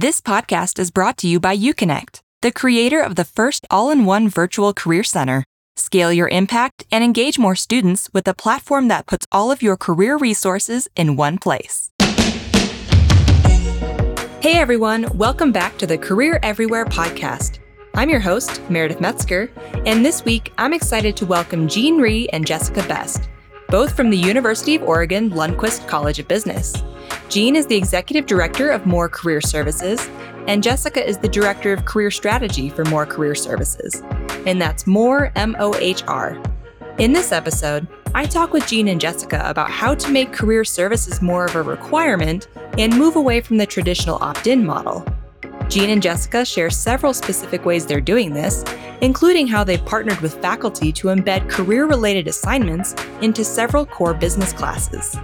This podcast is brought to you by UConnect, the creator of the first all in one virtual career center. Scale your impact and engage more students with a platform that puts all of your career resources in one place. Hey everyone, welcome back to the Career Everywhere podcast. I'm your host, Meredith Metzger, and this week I'm excited to welcome Gene Rhee and Jessica Best, both from the University of Oregon Lundquist College of Business. Gene is the executive director of Mohr Career Services, and Jessica is the director of career strategy for Mohr Career Services. And that's Mohr M O H R. In this episode, I talk with Gene and Jessica about how to make career services more of a requirement and move away from the traditional opt in model. Gene and Jessica share several specific ways they're doing this, including how they've partnered with faculty to embed career related assignments into several core business classes.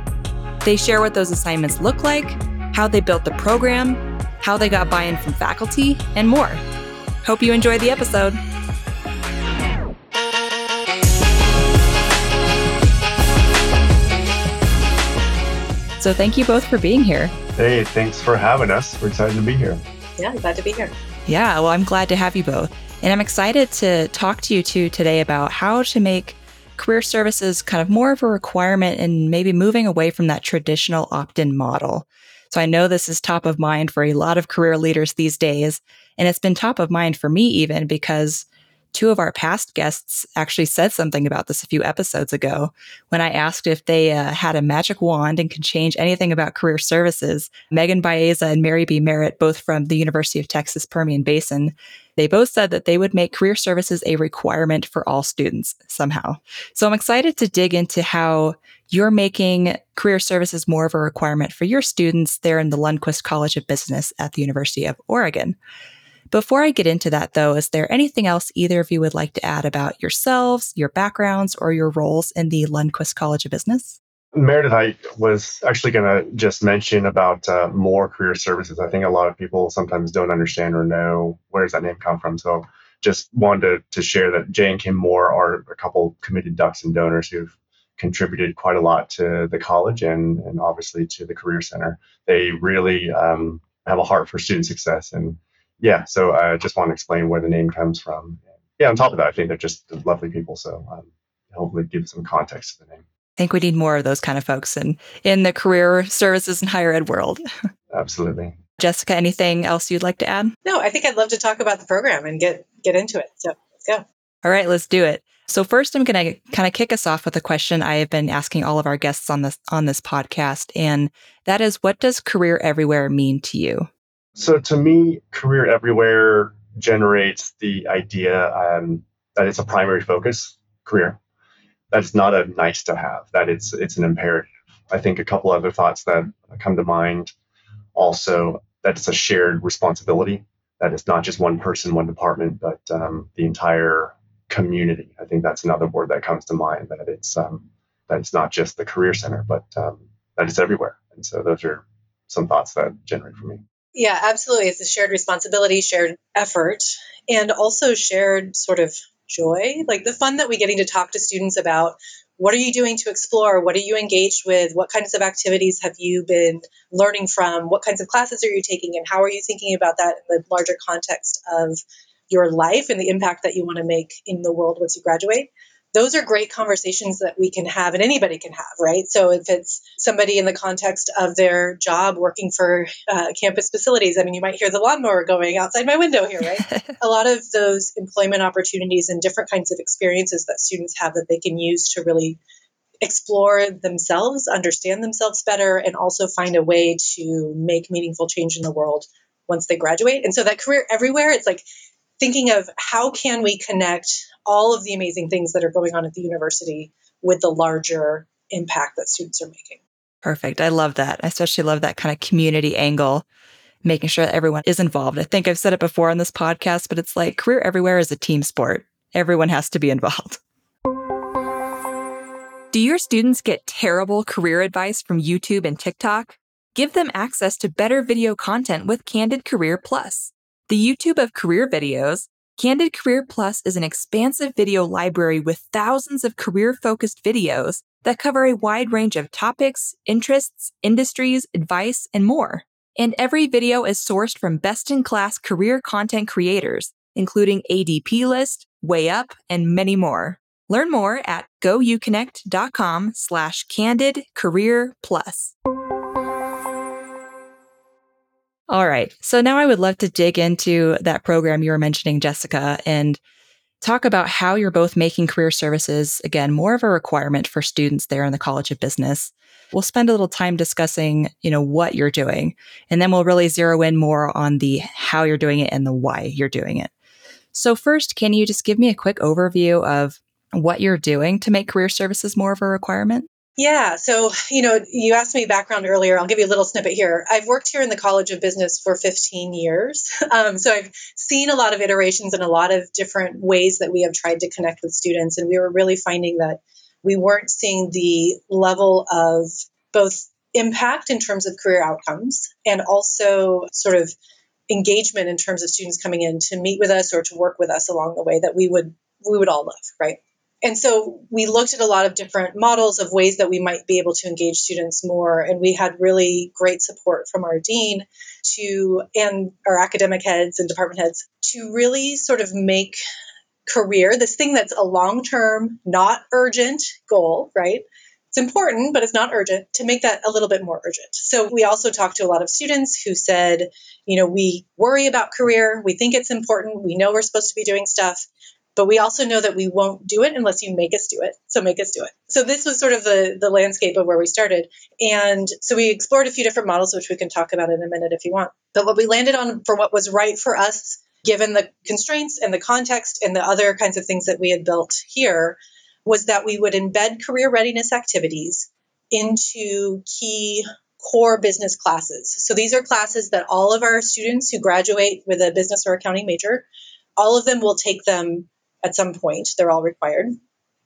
They share what those assignments look like, how they built the program, how they got buy in from faculty, and more. Hope you enjoy the episode. So, thank you both for being here. Hey, thanks for having us. We're excited to be here. Yeah, glad to be here. Yeah, well, I'm glad to have you both. And I'm excited to talk to you two today about how to make career services kind of more of a requirement and maybe moving away from that traditional opt in model. So I know this is top of mind for a lot of career leaders these days. And it's been top of mind for me even because two of our past guests actually said something about this a few episodes ago when I asked if they uh, had a magic wand and could change anything about career services. Megan Baeza and Mary B. Merritt, both from the University of Texas Permian Basin, they both said that they would make career services a requirement for all students somehow. So I'm excited to dig into how you're making career services more of a requirement for your students there in the Lundquist College of Business at the University of Oregon. Before I get into that, though, is there anything else either of you would like to add about yourselves, your backgrounds, or your roles in the Lundquist College of Business? Meredith, I was actually going to just mention about uh, Mohr career services. I think a lot of people sometimes don't understand or know where does that name come from. So just wanted to, to share that Jay and Kim Mohr are a couple committed ducks and donors who've contributed quite a lot to the college and, and obviously to the Career Center. They really um, have a heart for student success and yeah, so I just want to explain where the name comes from. Yeah, on top of that, I think they're just lovely people. So um, hopefully give some context to the name. I think we need more of those kind of folks in, in the career services and higher ed world. Absolutely. Jessica, anything else you'd like to add? No, I think I'd love to talk about the program and get get into it. So let's go. All right, let's do it. So first, I'm going to kind of kick us off with a question I have been asking all of our guests on this on this podcast, and that is, what does career everywhere mean to you? So to me, career everywhere generates the idea um, that it's a primary focus career. That's not a nice to have. That it's it's an imperative. I think a couple other thoughts that come to mind also that it's a shared responsibility. That it's not just one person, one department, but um, the entire community. I think that's another word that comes to mind. That it's um, that it's not just the career center, but um, that it's everywhere. And so those are some thoughts that generate for me. Yeah, absolutely. It's a shared responsibility, shared effort, and also shared sort of joy. Like the fun that we getting to talk to students about what are you doing to explore? What are you engaged with? What kinds of activities have you been learning from? What kinds of classes are you taking? And how are you thinking about that in the larger context of your life and the impact that you want to make in the world once you graduate? Those are great conversations that we can have and anybody can have, right? So if it's somebody in the context of their job working for uh, campus facilities, I mean, you might hear the lawnmower going outside my window here, right? a lot of those employment opportunities and different kinds of experiences that students have that they can use to really explore themselves, understand themselves better, and also find a way to make meaningful change in the world once they graduate. And so that career everywhere, it's like thinking of how can we connect all of the amazing things that are going on at the university with the larger impact that students are making. Perfect. I love that. I especially love that kind of community angle, making sure that everyone is involved. I think I've said it before on this podcast, but it's like career everywhere is a team sport. Everyone has to be involved. Do your students get terrible career advice from YouTube and TikTok? Give them access to better video content with Candid Career Plus. The YouTube of career videos Candid Career Plus is an expansive video library with thousands of career focused videos that cover a wide range of topics, interests, industries, advice, and more. And every video is sourced from best in class career content creators, including ADP List, Way Up, and many more. Learn more at gouconnect.com slash candid career plus. All right. So now I would love to dig into that program you were mentioning, Jessica, and talk about how you're both making career services, again, more of a requirement for students there in the College of Business. We'll spend a little time discussing, you know, what you're doing, and then we'll really zero in more on the how you're doing it and the why you're doing it. So first, can you just give me a quick overview of what you're doing to make career services more of a requirement? Yeah. So, you know, you asked me background earlier. I'll give you a little snippet here. I've worked here in the College of Business for 15 years. Um, so I've seen a lot of iterations and a lot of different ways that we have tried to connect with students. And we were really finding that we weren't seeing the level of both impact in terms of career outcomes and also sort of engagement in terms of students coming in to meet with us or to work with us along the way that we would we would all love, right? And so we looked at a lot of different models of ways that we might be able to engage students more. And we had really great support from our dean to and our academic heads and department heads to really sort of make career this thing that's a long-term, not urgent goal, right? It's important, but it's not urgent to make that a little bit more urgent. So we also talked to a lot of students who said, you know, we worry about career, we think it's important, we know we're supposed to be doing stuff, but we also know that we won't do it unless you make us do it. So make us do it. So this was sort of the the landscape of where we started. And so we explored a few different models, which we can talk about in a minute if you want. But what we landed on for what was right for us, given the constraints and the context and the other kinds of things that we had built here, was that we would embed career readiness activities into key core business classes. So these are classes that all of our students who graduate with a business or accounting major, all of them will take them at some point. They're all required.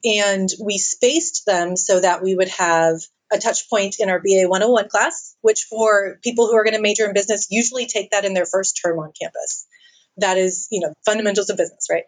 And we spaced them so that we would have a touch point in our BA 101 class, which for people who are going to major in business usually take that in their first term on campus that is, you know, fundamentals of business, right?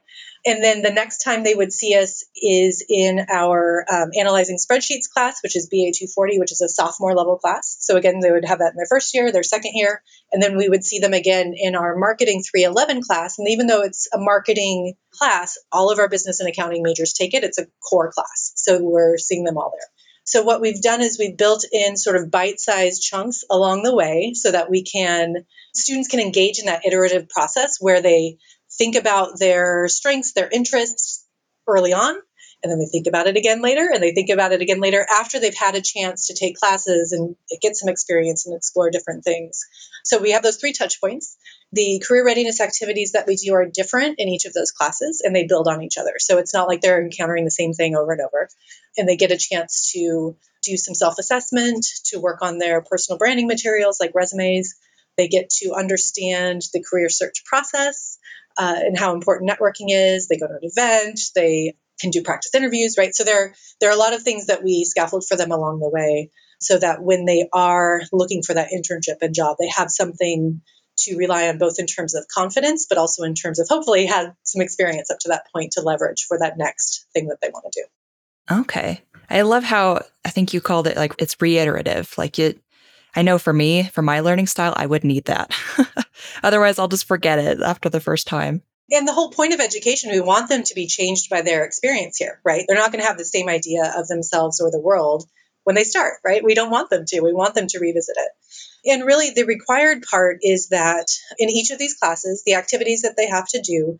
And then the next time they would see us is in our um, analyzing spreadsheets class, which is BA 240, which is a sophomore level class. So again, they would have that in their first year, their second year, and then we would see them again in our marketing 311 class. And even though it's a marketing class, all of our business and accounting majors take it. It's a core class. So we're seeing them all there. So what we've done is we've built in sort of bite-sized chunks along the way so that we can students can engage in that iterative process where they think about their strengths, their interests early on, and then they think about it again later, and they think about it again later after they've had a chance to take classes and get some experience and explore different things. So we have those three touch points. The career readiness activities that we do are different in each of those classes and they build on each other. So it's not like they're encountering the same thing over and over. And they get a chance to do some self assessment, to work on their personal branding materials like resumes. They get to understand the career search process uh, and how important networking is. They go to an event, they can do practice interviews, right? So there, there are a lot of things that we scaffold for them along the way so that when they are looking for that internship and job, they have something to rely on both in terms of confidence, but also in terms of hopefully have some experience up to that point to leverage for that next thing that they want to do. Okay. I love how I think you called it like it's reiterative. Like it, I know for me, for my learning style, I would need that. Otherwise, I'll just forget it after the first time. And the whole point of education, we want them to be changed by their experience here, right? They're not going to have the same idea of themselves or the world when they start, right? We don't want them to. We want them to revisit it. And really, the required part is that in each of these classes, the activities that they have to do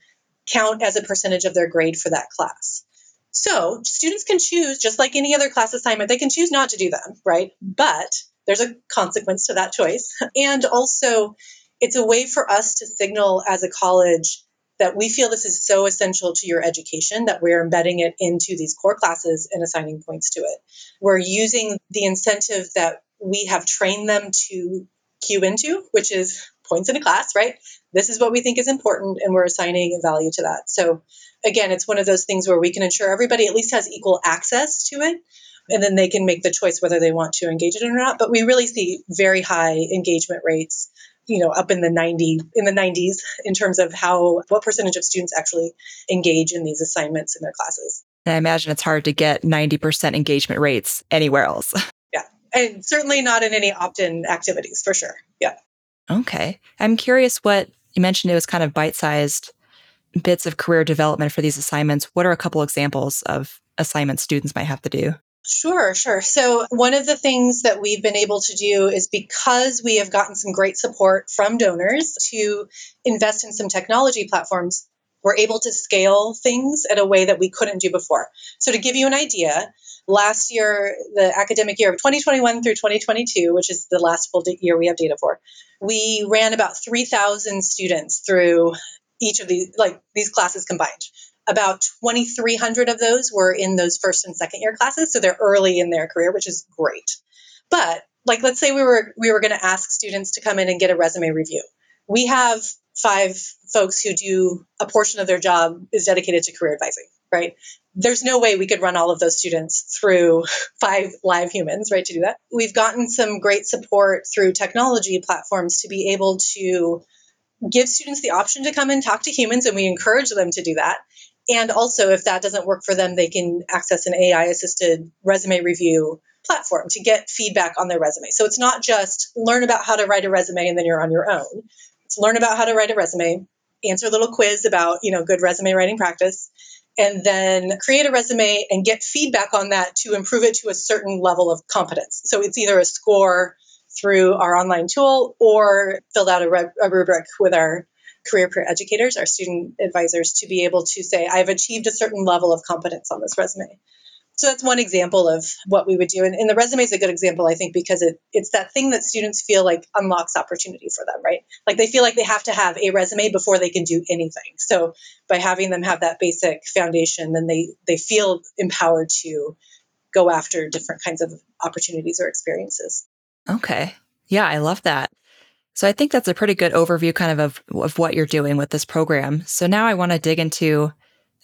count as a percentage of their grade for that class. So students can choose, just like any other class assignment, they can choose not to do them, right? But there's a consequence to that choice. And also, it's a way for us to signal as a college that we feel this is so essential to your education that we're embedding it into these core classes and assigning points to it. We're using the incentive that we have trained them to cue into, which is points in a class, right? This is what we think is important, and we're assigning a value to that. So, again, it's one of those things where we can ensure everybody at least has equal access to it, and then they can make the choice whether they want to engage it or not. But we really see very high engagement rates you know up in the 90 in the 90s in terms of how what percentage of students actually engage in these assignments in their classes and i imagine it's hard to get 90% engagement rates anywhere else yeah and certainly not in any opt-in activities for sure yeah Okay. I'm curious what you mentioned it was kind of bite sized bits of career development for these assignments. What are a couple examples of assignments students might have to do? Sure, sure. So, one of the things that we've been able to do is because we have gotten some great support from donors to invest in some technology platforms, we're able to scale things in a way that we couldn't do before. So, to give you an idea, last year, the academic year of 2021 through 2022, which is the last full year we have data for, we ran about 3,000 students through each of these, like these classes combined. About 2,300 of those were in those first and second year classes, so they're early in their career, which is great. But like, let's say we were we were going to ask students to come in and get a resume review. We have five folks who do a portion of their job is dedicated to career advising, right? There's no way we could run all of those students through five live humans, right, to do that. We've gotten some great support through technology platforms to be able to give students the option to come and talk to humans, and we encourage them to do that. And also, if that doesn't work for them, they can access an AI assisted resume review platform to get feedback on their resume. So it's not just learn about how to write a resume and then you're on your own. Learn about how to write a resume, answer a little quiz about, you know, good resume writing practice, and then create a resume and get feedback on that to improve it to a certain level of competence. So it's either a score through our online tool or filled out a, a rubric with our career peer educators, our student advisors, to be able to say, I've achieved a certain level of competence on this resume. So that's one example of what we would do. And, and, the resume is a good example, I think, because it, it's that thing that students feel like unlocks opportunity for them, right? Like they feel like they have to have a resume before they can do anything. So by having them have that basic foundation, then they, they feel empowered to go after different kinds of opportunities or experiences. Okay. Yeah, I love that. So I think that's a pretty good overview kind of of, of what you're doing with this program. So now I want to dig into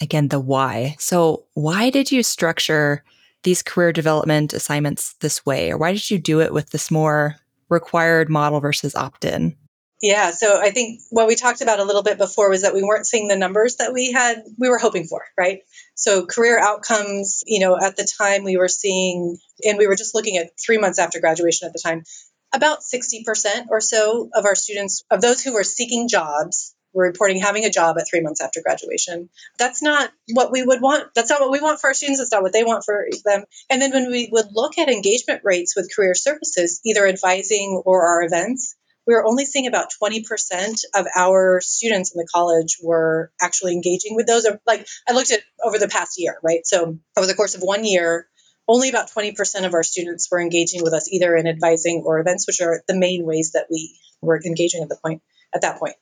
again the why. So why did you structure these career development assignments this way or why did you do it with this more required model versus opt-in? Yeah, so I think what we talked about a little bit before was that we weren't seeing the numbers that we had we were hoping for, right? So career outcomes, you know, at the time we were seeing and we were just looking at 3 months after graduation at the time, about 60% or so of our students of those who were seeking jobs were reporting having a job at 3 months after graduation. That's not what we would want. That's not what we want for our students. That's not what they want for them. And then when we would look at engagement rates with career services, either advising or our events, we were only seeing about 20% of our students in the college were actually engaging with those. Like I looked at over the past year, right? So over the course of one year, only about 20% of our students were engaging with us either in advising or events, which are the main ways that we were engaging at the point at that point.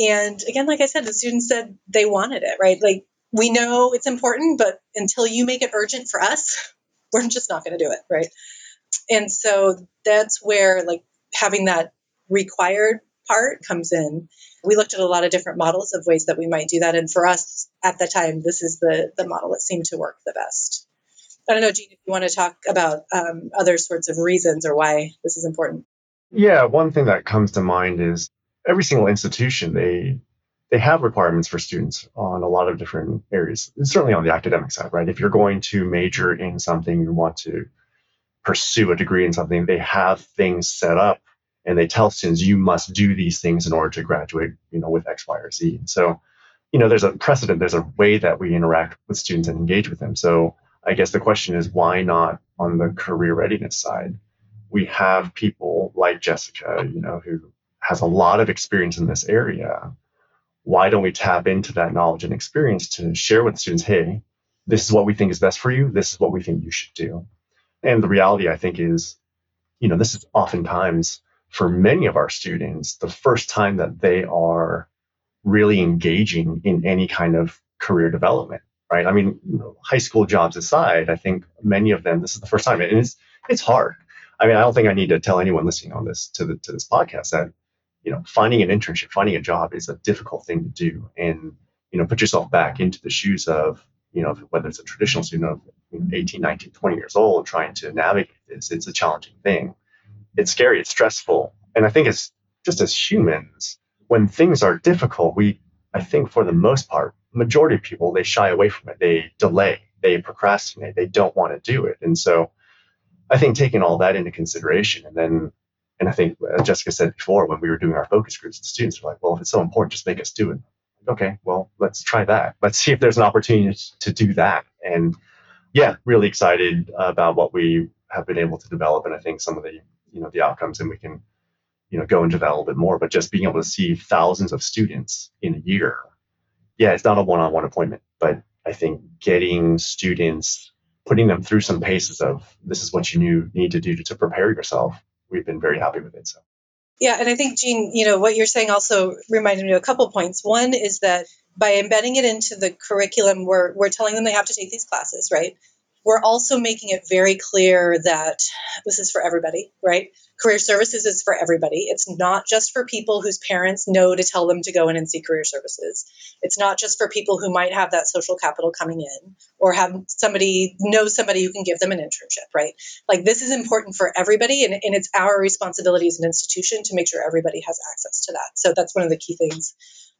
And again, like I said, the students said they wanted it, right? Like we know it's important, but until you make it urgent for us, we're just not going to do it, right? And so that's where like having that required part comes in. We looked at a lot of different models of ways that we might do that, and for us at the time, this is the the model that seemed to work the best. I don't know, Gene, if you want to talk about um, other sorts of reasons or why this is important. Yeah, one thing that comes to mind is every single institution they they have requirements for students on a lot of different areas. Certainly on the academic side, right? If you're going to major in something, you want to pursue a degree in something, they have things set up and they tell students you must do these things in order to graduate, you know, with X, Y, or Z. And so, you know, there's a precedent, there's a way that we interact with students and engage with them. So I guess the question is why not on the career readiness side? We have people like Jessica, you know, who has a lot of experience in this area. Why don't we tap into that knowledge and experience to share with students, hey, this is what we think is best for you, this is what we think you should do. And the reality, I think, is, you know, this is oftentimes for many of our students the first time that they are really engaging in any kind of career development right? I mean, high school jobs aside, I think many of them this is the first time, and it's it's hard. I mean, I don't think I need to tell anyone listening on this to the to this podcast that you know finding an internship, finding a job is a difficult thing to do, and you know, put yourself back into the shoes of you know whether it's a traditional student of 18, 19, 20 years old trying to navigate this. It's a challenging thing. It's scary. It's stressful, and I think it's just as humans when things are difficult, we I think for the most part majority of people they shy away from it they delay they procrastinate they don't want to do it and so i think taking all that into consideration and then And I think, as Jessica said before, when we were doing our focus groups, the students were like, well, if it's so important, just make us do it. Okay, well, let's try that. Let's see if there's an opportunity to do that. And yeah, really excited about what we have been able to develop. And I think some of the, you know, the outcomes, and we can, you know, go into that a little bit more, but just being able to see thousands of students in a year. Yeah, it's not a one on one appointment, but I think getting students, putting them through some paces of this is what you need to do to prepare yourself we've been very happy with it. So. Yeah, and I think Gene, you know, what you're saying also reminded me of a couple points. One is that by embedding it into the curriculum, we're we're telling them they have to take these classes, right? We're also making it very clear that this is for everybody, right? Career services is for everybody. It's not just for people whose parents know to tell them to go in and see career services. It's not just for people who might have that social capital coming in or have somebody know somebody who can give them an internship, right? Like this is important for everybody and, and it's our responsibility as an institution to make sure everybody has access to that. So that's one of the key things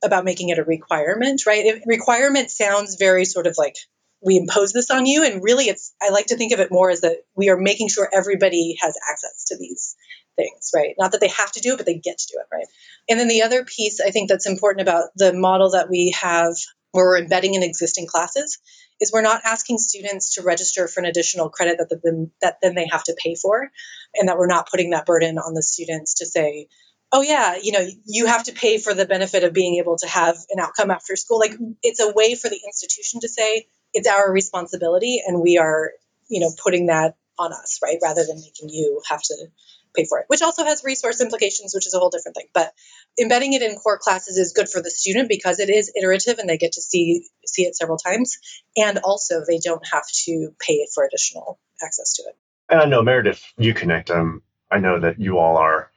about making it a requirement, right? It, requirement sounds very sort of like we impose this on you. And really it's i like to think of it more as that we are making sure everybody has access to these things right? Not that they have to do it but they get to do it right? And then the other piece i think that's important about the model that we have where we're embedding in existing classes is we're not asking students to register for an additional credit that, the, that then they have to pay for and that we're not putting that burden on the students to say oh yeah you know you have to pay for the benefit of being able to have an outcome after school. Like it's a way for the institution to say it's our responsibility and we are you know putting that on us right? Rather than making you have to pay for it which also has resource implications which is a whole different thing. But embedding it in core classes is good for the student because it is iterative and they get to see see it several times. And also they don't have to pay for additional access to it. And i know meredith you connect. Um, i know that you all are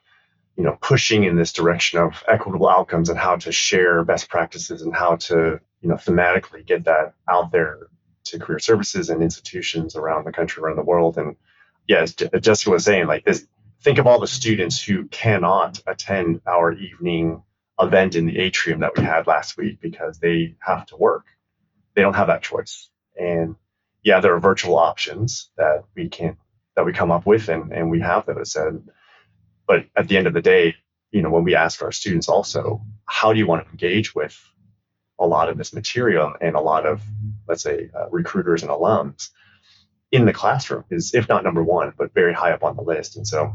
you know pushing in this direction of equitable outcomes and how to share best practices and how to you know thematically get that out there to career services and institutions around the country around the world. And yeah, jessica was saying like this think of all the students who cannot attend our evening event in the atrium that we had last week because they have to work. They don't have that choice. And yeah there are virtual options that we can that we come up with and, and we have those. And but at the end of the day you know when we ask our students also how do you want to engage with a lot of this material and a lot of, let's say, uh, recruiters and alums in the classroom is, if not number one, but very high up on the list. And so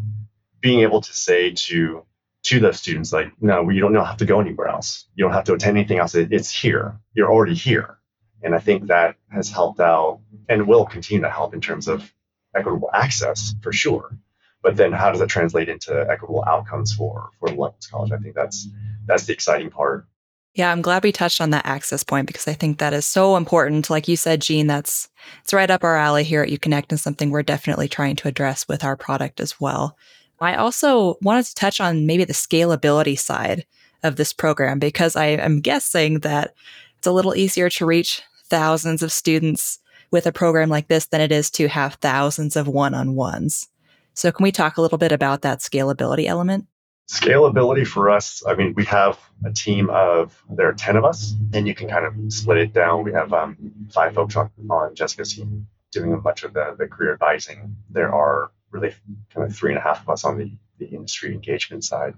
being able to say to to those students, like, no, you don't have to go anywhere else. You don't have to attend anything else. it's here. You're already here. And I think that has helped out and will continue to help in terms of equitable access for sure. But then how does that translate into equitable outcomes for for Lovelace College? I think that's that's the exciting part yeah, I'm glad we touched on that access point because I think that is so important. Like you said, Gene, that's it's right up our alley here at UConnect and something we're definitely trying to address with our product as well. I also wanted to touch on maybe the scalability side of this program because I am guessing that it's a little easier to reach thousands of students with a program like this than it is to have thousands of one on ones. So, can we talk a little bit about that scalability element? Scalability for us, I mean, we have a team of, there are 10 of us, and you can kind of split it down. We have um, five folks on, on Jessica's team doing a bunch of the, the career advising. There are really kind of three and a half of us on the, the industry engagement side.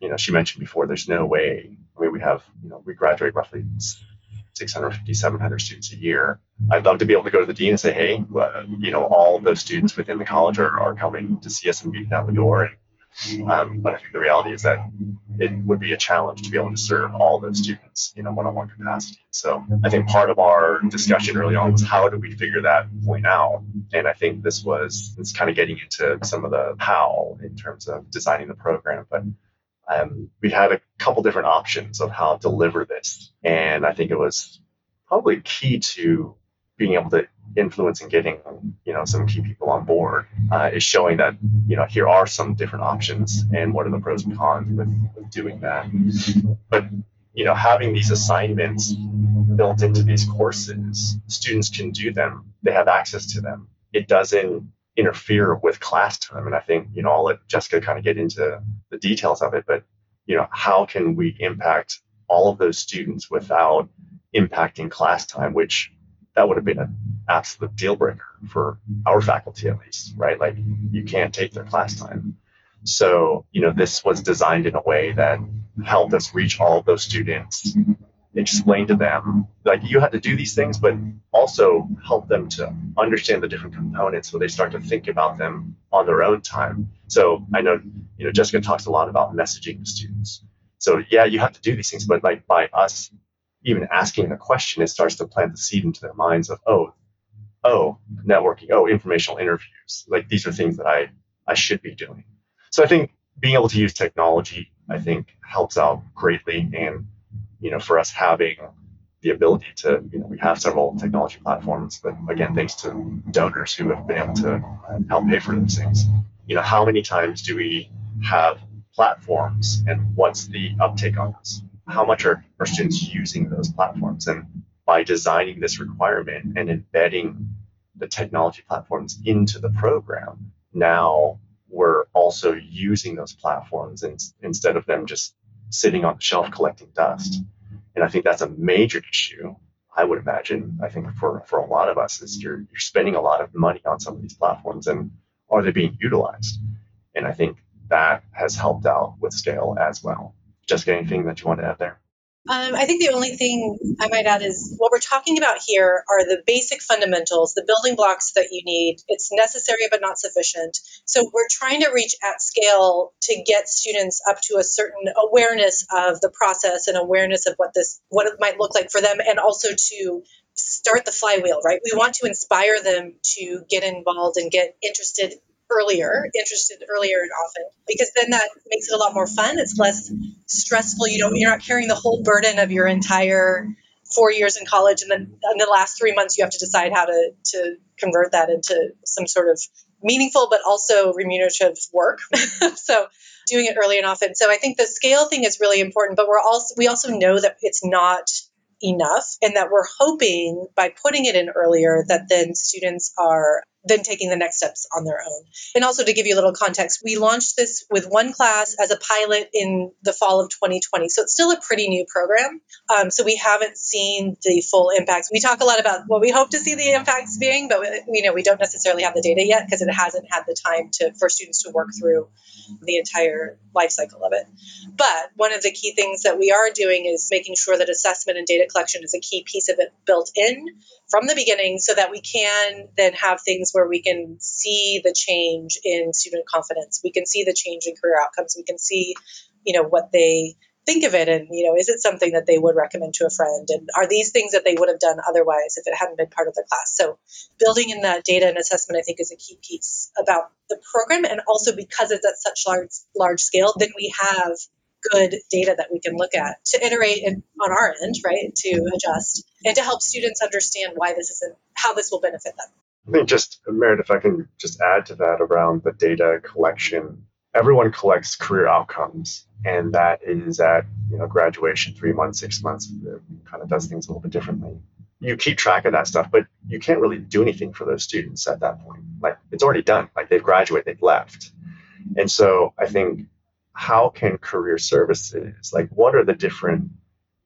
You know, she mentioned before, there's no way, I mean, we have, you know, we graduate roughly 650, 700 students a year. I'd love to be able to go to the dean and say, hey, uh, you know, all those students within the college are, are coming to see us and beating down the door. And um, but I think the reality is that it would be a challenge to be able to serve all those students in a one-on-one capacity. So I think part of our discussion early on was how do we figure that point out? And I think this was it's kind of getting into some of the how in terms of designing the program, but um, we had a couple different options of how to deliver this, and I think it was probably key to being able to influence and getting you know some key people on board uh, is showing that you know here are some different options and what are the pros and cons with, with doing that. But you know having these assignments built into these courses students can do them. They have access to them. It doesn't interfere with class time. And i think you know i'll let jessica kind of get into the details of it but you know how can we impact all of those students without impacting class time which that would have been an absolute deal breaker for our faculty at least, right? Like you can't take their class time. So, you know, this was designed in a way that helped us reach all those students, explain to them, like, you had to do these things, but also help them to understand the different components so they start to think about them on their own time. So I know, you know, Jessica talks a lot about messaging to students. So yeah, you have to do these things, but like by us even asking the question, it starts to plant the seed into their minds of, oh, oh, networking, oh, informational interviews. Like these are things that I, I should be doing. So I think being able to use technology, I think, helps out greatly. And, you know, for us having the ability to, you know, we have several technology platforms, but again, thanks to donors who have been able to help pay for those things. You know, how many times do we have platforms and what's the uptake on this? How much are, are students using those platforms? And by designing this requirement and embedding the technology platforms into the program, now we're also using those platforms in, instead of them just sitting on the shelf collecting dust. And I think that's a major issue. I would imagine. I think for, for a lot of us is you're you're spending a lot of money on some of these platforms and are they being utilized? And I think that has helped out with scale as well. Just anything that you want to add there? Um, I think the only thing I might add is what we're talking about here are the basic fundamentals, the building blocks that you need. It's necessary but not sufficient. So we're trying to reach at scale to get students up to a certain awareness of the process and awareness of what this what it might look like for them, and also to start the flywheel. Right? We want to inspire them to get involved and get interested earlier, interested earlier and often, because then that makes it a lot more fun. It's less stressful. You don't you're not carrying the whole burden of your entire four years in college, and then in the last three months you have to decide how to to convert that into some sort of meaningful but also remunerative work. so doing it early and often. So I think the scale thing is really important, but we're also we also know that it's not enough and that we're hoping by putting it in earlier that then students are then taking the next steps on their own. And also to give you a little context, we launched this with one class as a pilot in the fall of 2020. So it's still a pretty new program. Um, so we haven't seen the full impacts. We talk a lot about what we hope to see the impacts being, but we, you know we don't necessarily have the data yet because it hasn't had the time to for students to work through the entire life cycle of it. But one of the key things that we are doing is making sure that assessment and data collection is a key piece of it built in from the beginning so that we can then have things where we can see the change in student confidence. We can see the change in career outcomes. We can see, you know, what they think of it and, you know, is it something that they would recommend to a friend? And are these things that they would have done otherwise if it hadn't been part of the class? So building in that data and assessment, I think, is a key piece about the program. And also because it's at such large, large scale, then we have good data that we can look at to iterate on our end, right, to adjust and to help students understand why this isn't, how this will benefit them. I think just, Meredith, if I can just add to that around the data collection. Everyone collects career outcomes, and that is at you know graduation, three months, six months, kind of does things a little bit differently. You keep track of that stuff, but you can't really do anything for those students at that point. Like it's already done. Like they've graduated, they've left. And so I think how can career services, like what are the different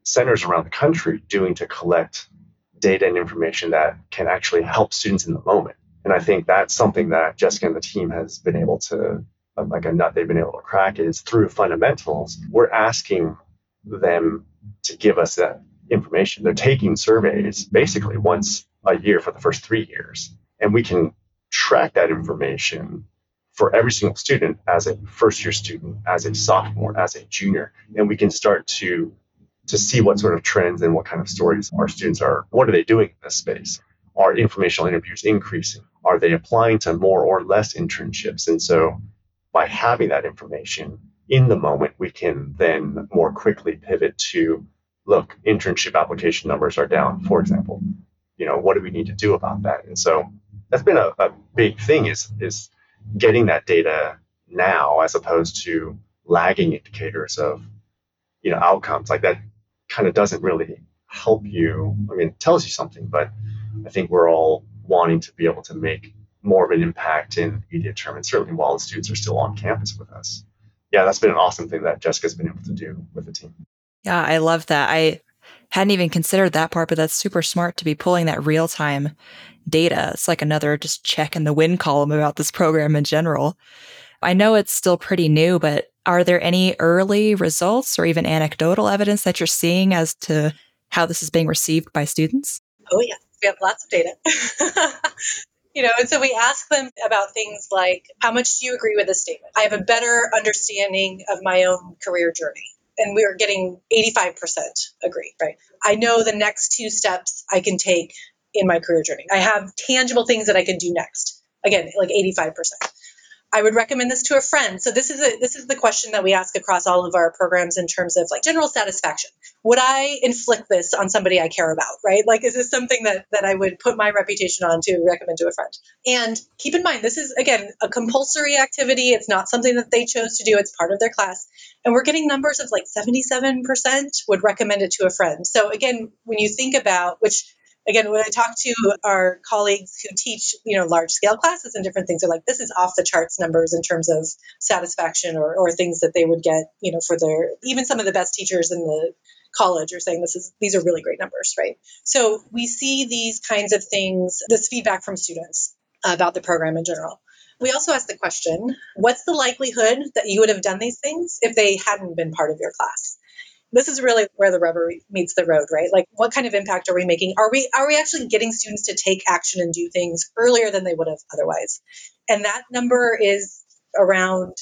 centers around the country doing to collect data and information that can actually help students in the moment? And I think that's something that Jessica and the team has been able to, um, like a nut they've been able to crack is through fundamentals, we're asking them to give us that information. They're taking surveys basically once a year for the first three years. And we can track that information for every single student as a first year student, as a sophomore, as a junior, and we can start to to see what sort of trends and what kind of stories our students are. What are they doing in this space? Are informational interviews increasing? Are they applying to more or less internships? And so, by having that information in the moment, we can then more quickly pivot to look, internship application numbers are down, for example. You know, what do we need to do about that? And so that's been a, a big thing is is getting that data now as opposed to lagging indicators of you know outcomes like that kind of doesn't really help you i mean it tells you something but i think we're all wanting to be able to make more of an impact in immediate term and certainly while the students are still on campus with us yeah that's been an awesome thing that jessica's been able to do with the team yeah i love that i hadn't even considered that part but that's super smart to be pulling that real time data. It's like another just check in the win column about this program in general. I know it's still pretty new, but are there any early results or even anecdotal evidence that you're seeing as to how this is being received by students? Oh, yes. We have lots of data. you know, and so we ask them about things like how much do you agree with this statement? I have a better understanding of my own career journey. And we are getting 85% agree, right? I know the next two steps I can take in my career journey. I have tangible things that I can do next. Again, like 85%. I would recommend this to a friend. So this is a this is the question that we ask across all of our programs in terms of like general satisfaction. Would I inflict this on somebody I care about, right? Like is this something that that I would put my reputation on to recommend to a friend? And keep in mind this is again a compulsory activity. It's not something that they chose to do. It's part of their class. And we're getting numbers of like 77% would recommend it to a friend. So again, when you think about which again, when I talk to our colleagues who teach, you know, large scale classes and different things, they're like, this is off the charts numbers in terms of satisfaction or, or things that they would get, you know, for their, even some of the best teachers in the college are saying this is, these are really great numbers, right? So we see these kinds of things, this feedback from students about the program in general. We also ask the question, what's the likelihood that you would have done these things if they hadn't been part of your class? This is really where the rubber meets the road, right? Like what kind of impact are we making? Are we are we actually getting students to take action and do things earlier than they would have otherwise? And that number is around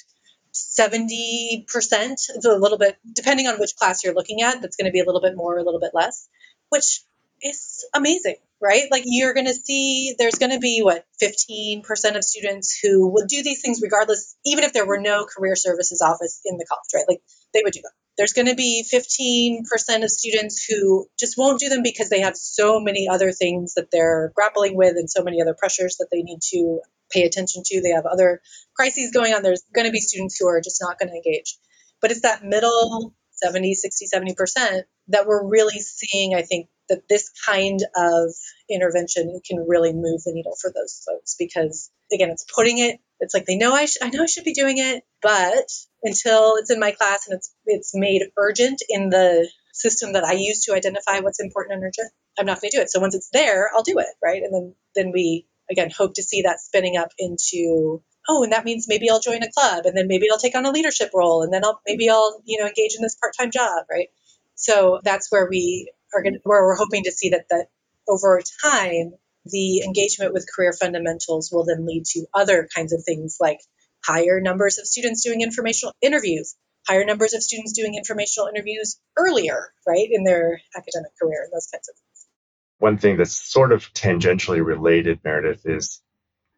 70%. It's a little bit depending on which class you're looking at, that's going to be a little bit more, a little bit less, which is amazing, right? Like you're going to see there's going to be what 15% of students who will do these things regardless even if there were no career services office in the college, right? Like they would do them there's going to be 15% of students who just won't do them because they have so many other things that they're grappling with and so many other pressures that they need to pay attention to. They have other crises going on. There's going to be students who are just not going to engage. But it's that middle 70, 60, 70% that we're really seeing, I think, that this kind of intervention can really move the needle for those folks because, again, it's putting it, it's like they know I, sh- I know I should be doing it, but until it's in my class and it's it's made urgent in the system that I use to identify what's important and urgent, I'm not going to do it. So once it's there, I'll do it, right? And then then we again hope to see that spinning up into oh, and that means maybe I'll join a club, and then maybe I'll take on a leadership role, and then I'll maybe I'll you know engage in this part time job, right? So that's where we are going where we're hoping to see that that over time the engagement with career fundamentals will then lead to other kinds of things like higher numbers of students doing informational interviews, higher numbers of students doing informational interviews earlier, right, in their academic career, and those kinds of things. One thing that's sort of tangentially related, Meredith, is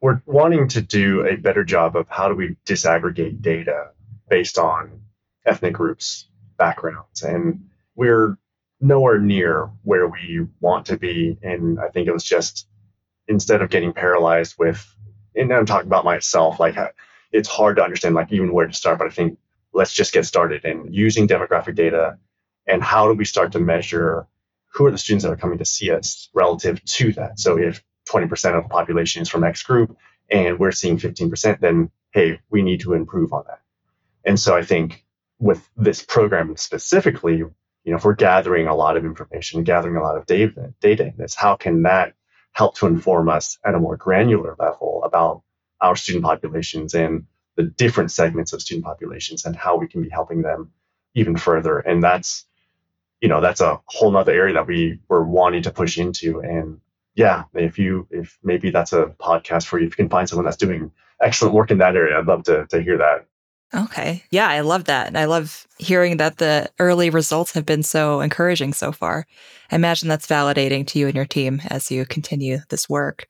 we're wanting to do a better job of how do we disaggregate data based on ethnic groups, backgrounds, and we're nowhere near where we want to be. And I think it was just instead of getting paralyzed with, and I'm talking about myself, like it's hard to understand like even where to start. But I think let's just get started and using demographic data and how do we start to measure who are the students that are coming to see us relative to that. So if 20% of the population is from X group and we're seeing 15%, then hey, we need to improve on that. And so I think with this program specifically, you know, if we're gathering a lot of information, gathering a lot of data, data in this, how can that help to inform us at a more granular level about our student populations and the different segments of student populations and how we can be helping them even further. And that's, you know, that's a whole nother area that we were wanting to push into. And yeah, if you, if maybe that's a podcast for you, if you can find someone that's doing excellent work in that area, I'd love to, to hear that. Okay. Yeah, I love that. And I love hearing that the early results have been so encouraging so far. I imagine that's validating to you and your team as you continue this work.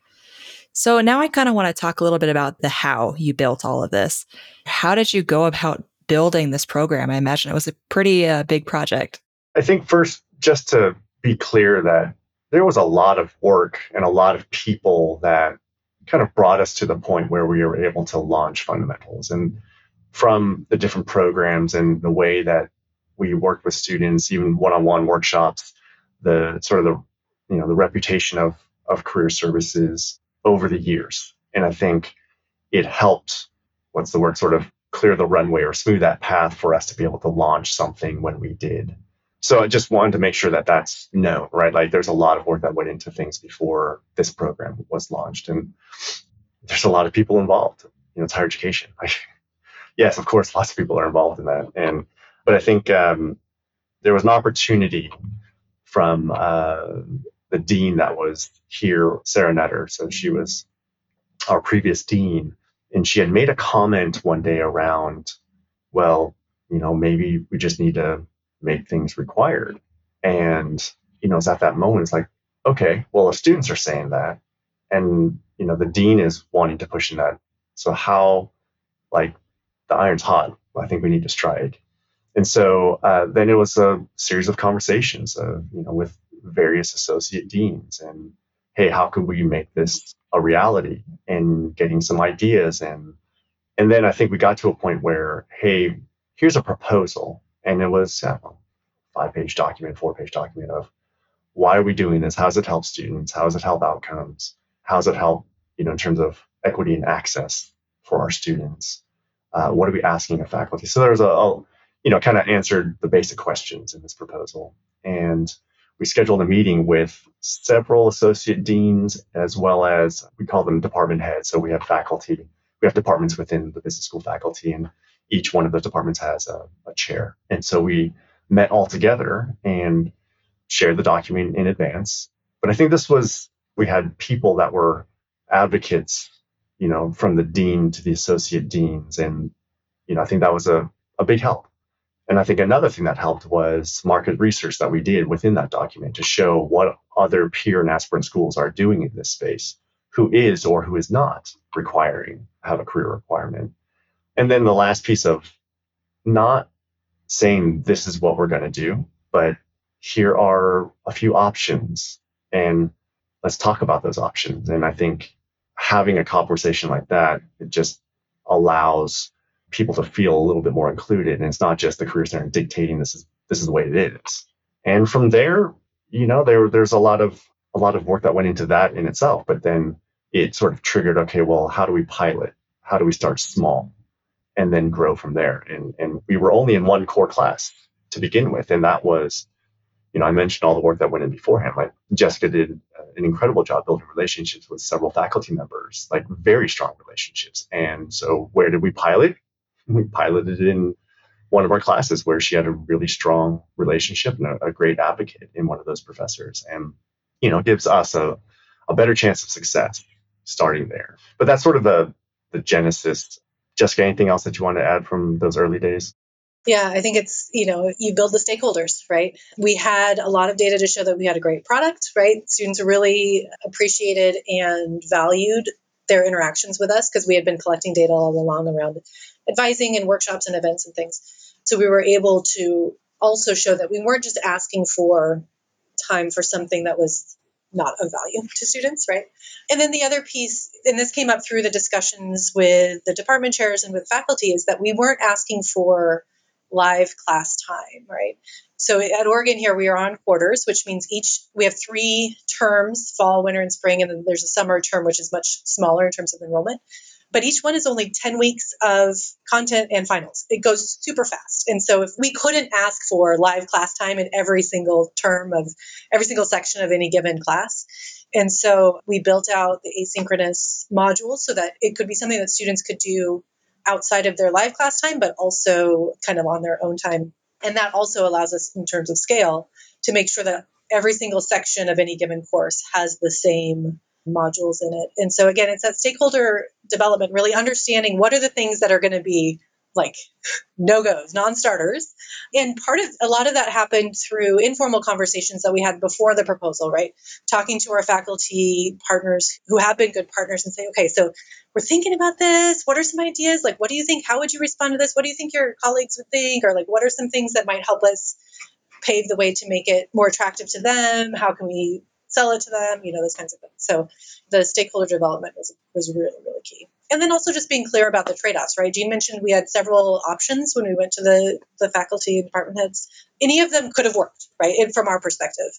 So now I kind of want to talk a little bit about the how you built all of this. How did you go about building this program? I imagine it was a pretty uh, big project. I think first, just to be clear that there was a lot of work and a lot of people that kind of brought us to the point where we were able to launch fundamentals. And from the different programs and the way that we worked with students, even one-on-one workshops, the sort of the you know the reputation of of career services over the years. And I think it helped, what's the word, sort of clear the runway or smooth that path for us to be able to launch something when we did. So I just wanted to make sure that that's known, right? Like there's a lot of work that went into things before this program was launched. And there's a lot of people involved. You know, it's higher education. Yes, of course, lots of people are involved in that. And but I think um, there was an opportunity from uh, the dean that was here, Sarah Nutter. So she was our previous dean, and she had made a comment one day around, well, you know, maybe we just need to make things required. And you know, it's at that moment, it's like, okay, well, the students are saying that, and you know, the dean is wanting to push in that. So how, like, the iron's hot. I think we need to strike. And so uh, then it was a series of conversations, uh, you know, with various associate deans, and hey, how could we make this a reality? And getting some ideas, and and then I think we got to a point where, hey, here's a proposal, and it was a five-page document, four-page document of why are we doing this? How does it help students? How does it help outcomes? How does it help, you know, in terms of equity and access for our students? Uh, what are we asking of faculty? So there was a, a you know, kind of answered the basic questions in this proposal. And we scheduled a meeting with several associate deans as well as we call them department heads. So we have faculty, we have departments within the business school faculty, and each one of those departments has a, a chair. And so we met all together and shared the document in advance. But I think this was, we had people that were advocates, you know, from the dean to the associate deans. And, you know, I think that was a, a big help. And I think another thing that helped was market research that we did within that document to show what other peer and aspirant schools are doing in this space, who is or who is not requiring have a career requirement. And then the last piece of not saying this is what we're going to do, but here are a few options and let's talk about those options. And I think having a conversation like that, it just allows people to feel a little bit more included. And it's not just the career center dictating this is this is the way it is. And from there, you know, there there's a lot of a lot of work that went into that in itself. But then it sort of triggered, okay, well, how do we pilot? How do we start small and then grow from there? And and we were only in one core class to begin with, and that was, you know, I mentioned all the work that went in beforehand. Like Jessica did uh, an incredible job building relationships with several faculty members, like very strong relationships. And so, where did we pilot? We piloted in one of our classes where she had a really strong relationship and a, a, great advocate in one of those professors and you know gives us a, a better chance of success starting there but that's sort of the the genesis jessica anything else that you want to add from those early days yeah, I think it's, you know, you build the stakeholders, right? We had a lot of data to show that we had a great product, right? Students really appreciated and valued their interactions with us because we had been collecting data all along around advising and workshops and events and things. So we were able to also show that we weren't just asking for time for something that was not of value to students, right? And then the other piece, and this came up through the discussions with the department chairs and with faculty, is that we weren't asking for live class time, right? So at Oregon here, we are on quarters, which means each we have three terms: fall, winter, and spring, and then there's a summer term, which is much smaller in terms of enrollment but each one is only 10 weeks of content and finals. It goes super fast. And so if we couldn't ask for live class time in every single term of every single section of any given class, and so we built out the asynchronous modules so that it could be something that students could do outside of their live class time, but also kind of on their own time. And that also allows us, in terms of scale, to make sure that every single section of any given course has the same modules in it. And so again, it's that stakeholder development, really understanding what are the things that are going to be like no goes, non starters. And part of a lot of that happened through informal conversations that we had before the proposal, right? Talking to our faculty partners who have been good partners and say, okay, so we're thinking about this. What are some ideas? Like, what do you think? How would you respond to this? What do you think your colleagues would think? Or like, what are some things that might help us pave the way to make it more attractive to them? How can we sell it to them, you know, those kinds of things. So the stakeholder development was, was really, really key. And then also just being clear about the trade-offs, right? Gene mentioned we had several options when we went to the, the faculty and department heads. Any of them could have worked, right? And from our perspective,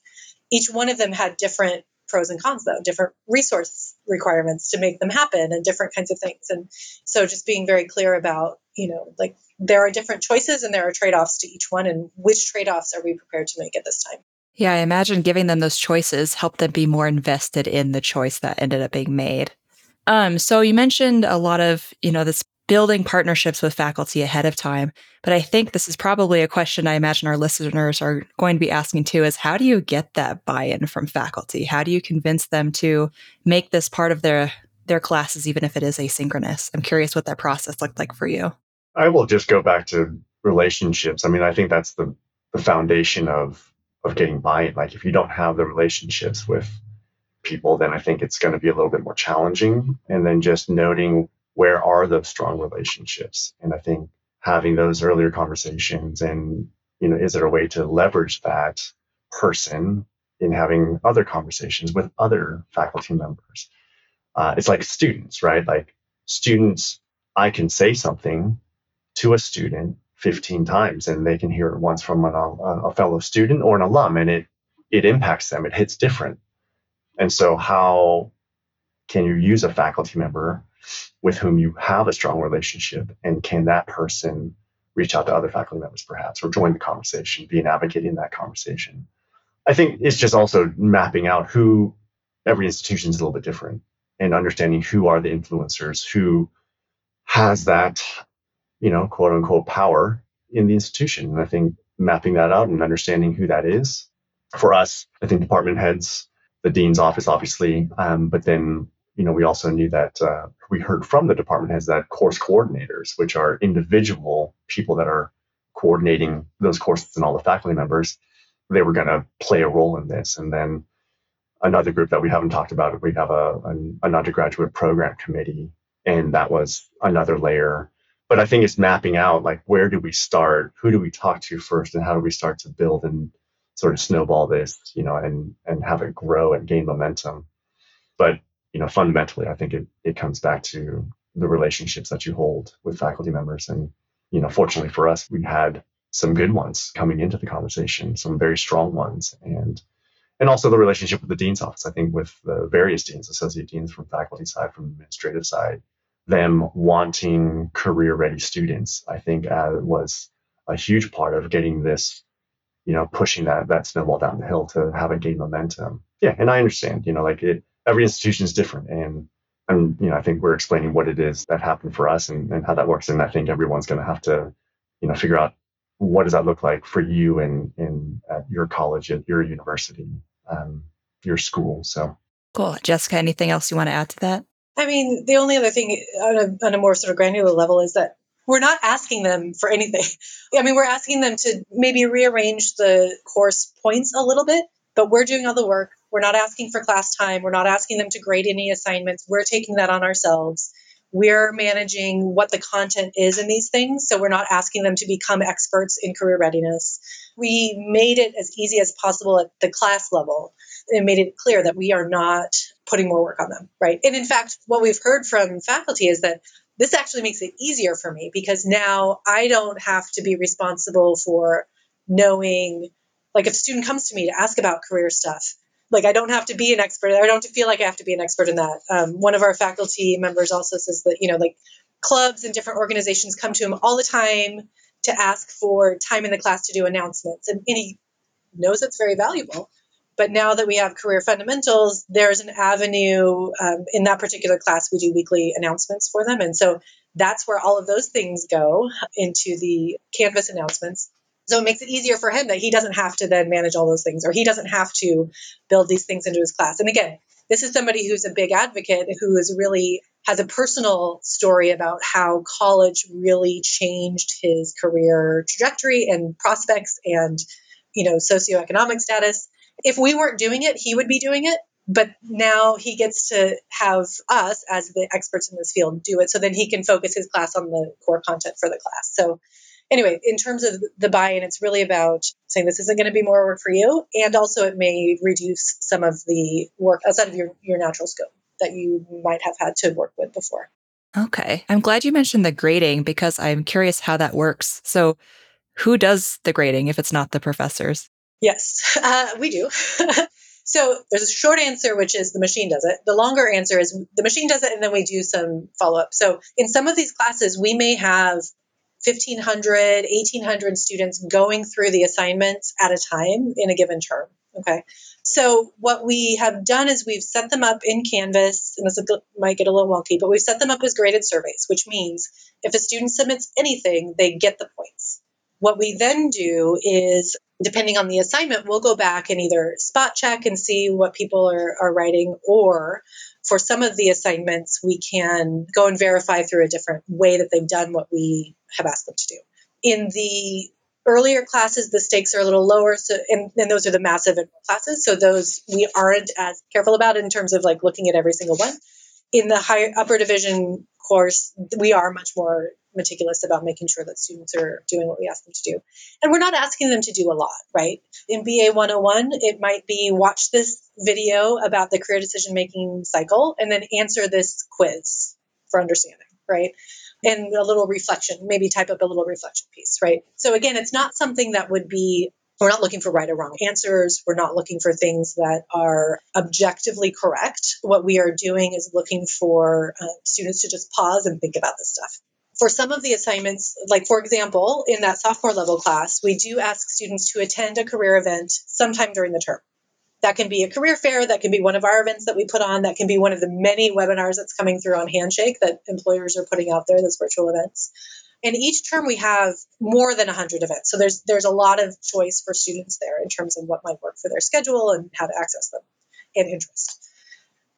each one of them had different pros and cons though, different resource requirements to make them happen and different kinds of things. And so just being very clear about, you know, like there are different choices and there are trade-offs to each one and which trade-offs are we prepared to make at this time? Yeah, I imagine giving them those choices helped them be more invested in the choice that ended up being made. Um, so you mentioned a lot of, you know, this building partnerships with faculty ahead of time. But I think this is probably a question I imagine our listeners are going to be asking too is how do you get that buy-in from faculty? How do you convince them to make this part of their their classes even if it is asynchronous? I'm curious what that process looked like for you. I will just go back to relationships. I mean, I think that's the the foundation of of getting buy-in. Like if you don't have the relationships with people, then I think it's going to be a little bit more challenging. And then just noting where are those strong relationships? And I think having those earlier conversations and, you know, is there a way to leverage that person in having other conversations with other faculty members? Uh, it's like students, right? Like students, I can say something to a student 15 times and they can hear it once from an, a, a fellow student or an alum and it, it impacts them. It hits different. And so, how can you use a faculty member with whom you have a strong relationship? And can that person reach out to other faculty members perhaps or join the conversation, be an advocate in that conversation? I think it's just also mapping out who every institution is a little bit different and understanding who are the influencers, who has that, you know, quote unquote power in the institution. And I think mapping that out and understanding who that is. For us, I think department heads, the dean's office, obviously, um, but then you know, we also knew that uh, we heard from the department heads that course coordinators, which are individual people that are coordinating those courses and all the faculty members, they were going to play a role in this. And then another group that we haven't talked about, we have a, an, an undergraduate program committee, and that was another layer. But I think it's mapping out like where do we start, who do we talk to first, and how do we start to build and sort of snowball this, you know, and and have it grow and gain momentum. But you know, fundamentally, I think it, it comes back to the relationships that you hold with faculty members. And, you know, fortunately for us, we had some good ones coming into the conversation, some very strong ones. And and also the relationship with the dean's office. I think with the various deans, associate deans from faculty side, from administrative side, them wanting career ready students, I think uh, was a huge part of getting this, you know, pushing that that snowball down the hill to have it gain momentum. Yeah, and I understand, you know, like it every institution is different and and you know i think we're explaining what it is that happened for us and, and how that works and i think everyone's going to have to you know figure out what does that look like for you and in at your college at your university um, your school so. Cool. Jessica anything else you want to add to that i mean the only other thing on a, on a more sort of granular level is that we're not asking them for anything i mean we're asking them to maybe rearrange the course points a little bit but we're doing all the work we're not asking for class time. We're not asking them to grade any assignments. We're taking that on ourselves. We're managing what the content is in these things. So we're not asking them to become experts in career readiness. We made it as easy as possible at the class level and made it clear that we are not putting more work on them, right? And in fact, what we've heard from faculty is that this actually makes it easier for me because now I don't have to be responsible for knowing like if a student comes to me to ask about career stuff like I don't have to be an expert. I don't feel like I have to be an expert in that. Um, one of our faculty members also says that you know like clubs and different organizations come to him all the time to ask for time in the class to do announcements, and, and he knows it's very valuable. But now that we have career fundamentals, there's an avenue um, in that particular class. We do weekly announcements for them, and so that's where all of those things go into the Canvas announcements. So it makes it easier for him that he doesn't have to then manage all those things or he doesn't have to build these things into his class. And again, this is somebody who's a big advocate who is really has a personal story about how college really changed his career trajectory and prospects and you know socioeconomic status. If we weren't doing it, he would be doing it. But now he gets to have us as the experts in this field do it so then he can focus his class on the core content for the class. So anyway, in terms of the buy in, it's really about saying this isn't going to be more work for you. And also, it may reduce some of the work outside of your, your natural scope that you might have had to work with before. Okay. I'm glad you mentioned the grading because I'm curious how that works. So, who does the grading if it's not the professors? Yes, uh, we do. so, there's a short answer, which is the machine does it. The longer answer is the machine does it, and then we do some follow up. So, in some of these classes, we may have 1500 1800 students going through the assignments at a time in a given term okay? So what we have done is we've set them up in canvas and this might get a little wonky but we've set them up as graded surveys which means if a student submits anything they get the points. What we then do is depending on the assignment we'll go back and either spot check and see what people are, are writing or for some of the assignments, we can go and verify through a different way that they've done what we have asked them to do. In the earlier classes, the stakes are a little lower, so and, and those are the massive classes. So those we aren't as careful about in terms of like looking at every single one. In the higher upper division course, we are much more meticulous about making sure that students are doing what we ask them to do. And we're not asking them to do a lot, right? In BA 101, it might be watch this video about the career decision making cycle and then answer this quiz for understanding, right? And a little reflection, maybe type up a little reflection piece, right? So again, it's not something that would be we're not looking for right or wrong answers. We're not looking for things that are objectively correct. What we are doing is looking for uh, students to just pause and think about this stuff for some of the assignments, like for example, in that sophomore level class, we do ask students to attend a career event sometime during the term. That can be a career fair, that can be one of our events that we put on, that can be one of the many webinars that's coming through on Handshake that employers are putting out there, those virtual events. And each term we have more than 100 events. So there's there's a lot of choice for students there in terms of what might work for their schedule and how to access them and interest.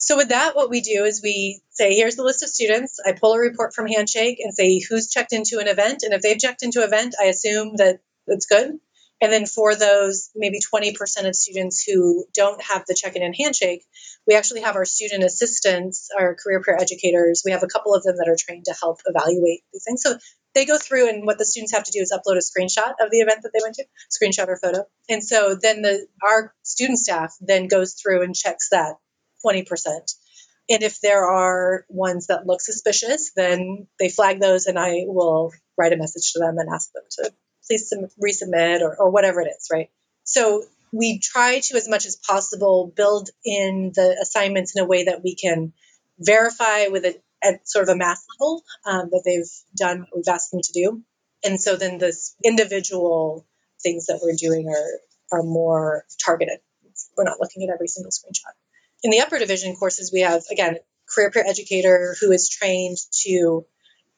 So with that, what we do is we say, here's the list of students. I pull a report from Handshake and say who's checked into an event. And if they've checked into an event, I assume that it's good. And then for those maybe 20% of students who don't have the check-in and handshake, we actually have our student assistants, our career peer educators. We have a couple of them that are trained to help evaluate these things. So they go through and what the students have to do is upload a screenshot of the event that they went to, screenshot or photo. And so then the our student staff then goes through and checks that 20%. And if there are ones that look suspicious, then they flag those and I will write a message to them and ask them to please resubmit or, or whatever it is, right? So we try to, as much as possible, build in the assignments in a way that we can verify with a at sort of a mass level um, that they've done what we've asked them to do. And so then the individual things that we're doing are are more targeted. We're not looking at every single screenshot in the upper division courses, we have, again, career peer educator who is trained to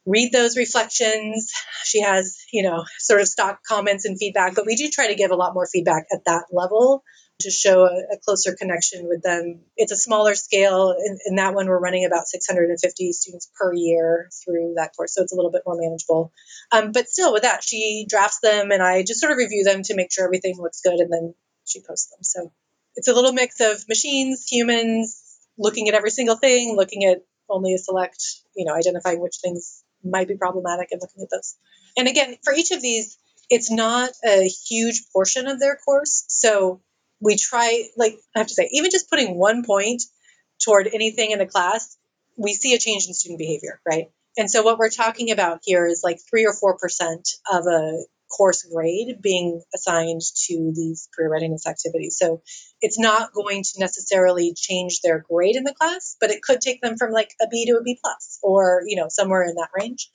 read those reflections. She has, you know, sort of stock comments and feedback, but we do try to give a lot more feedback at that level to show a, a closer connection with them. It's a smaller scale. In, in, that one, we're running about 650 students per year through that course, so it's a little bit more manageable. Um, but still, with that, she drafts them and I just sort of review them to make sure everything looks good, and then she posts them. So it's a little mix of machines, humans, looking at every single thing, looking at only a select, you know, identifying which things might be problematic and looking at those. And again, for each of these, it's not a huge portion of their course. So we try, like I have to say, even just putting one point toward anything in the class, we see a change in student behavior, right? And so what we're talking about here is like three or four percent of a course grade being assigned to these career readiness activities. So it's not going to necessarily change their grade in the class, but it could take them from like a B to a B plus or, you know, somewhere in that range.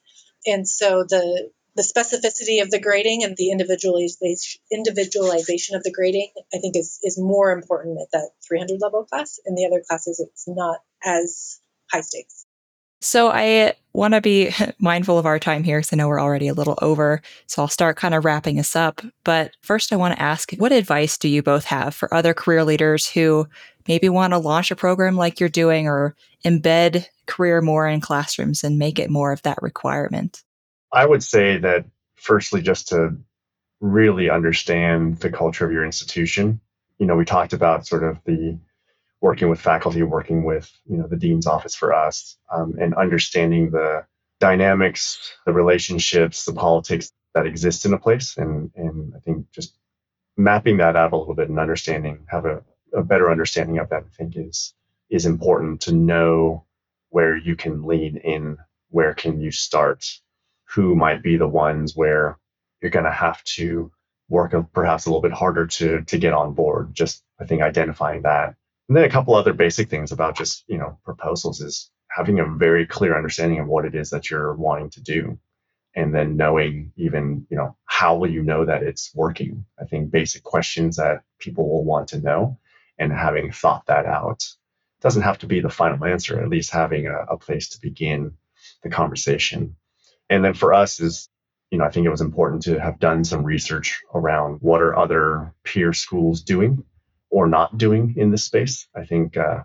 And so the the specificity of the grading and the individualization of the grading, I think, is is more important at that 300 level class. In the other classes, it's not as high stakes. So I want to be mindful of our time here because I know we're already a little over. So I'll start kind of wrapping us up. But first, I want to ask what advice do you both have for other career leaders who maybe want to launch a program like you're doing or embed career more in classrooms and make it more of that requirement? I would say that, firstly, just to really understand the culture of your institution. You know, we talked about sort of the working with faculty, working with you know the dean's office for us, um, and understanding the dynamics, the relationships, the politics that exist in a place, and and I think just mapping that out a little bit and understanding, have a, a better understanding of that, I think is is important to know where you can lean in, where can you start, who might be the ones where you're going to have to work perhaps a little bit harder to to get on board. Just I think identifying that and then a couple other basic things about just, you know, proposals is having a very clear understanding of what it is that you're wanting to do. and then knowing even you know how will you know that it's working i think basic questions that people will want to know and having thought that out doesn't have to be the final answer at least having a, a place to begin the conversation and then for us is you know i think it was important to have done some research around what are other peer schools doing or not doing in this space i think uh,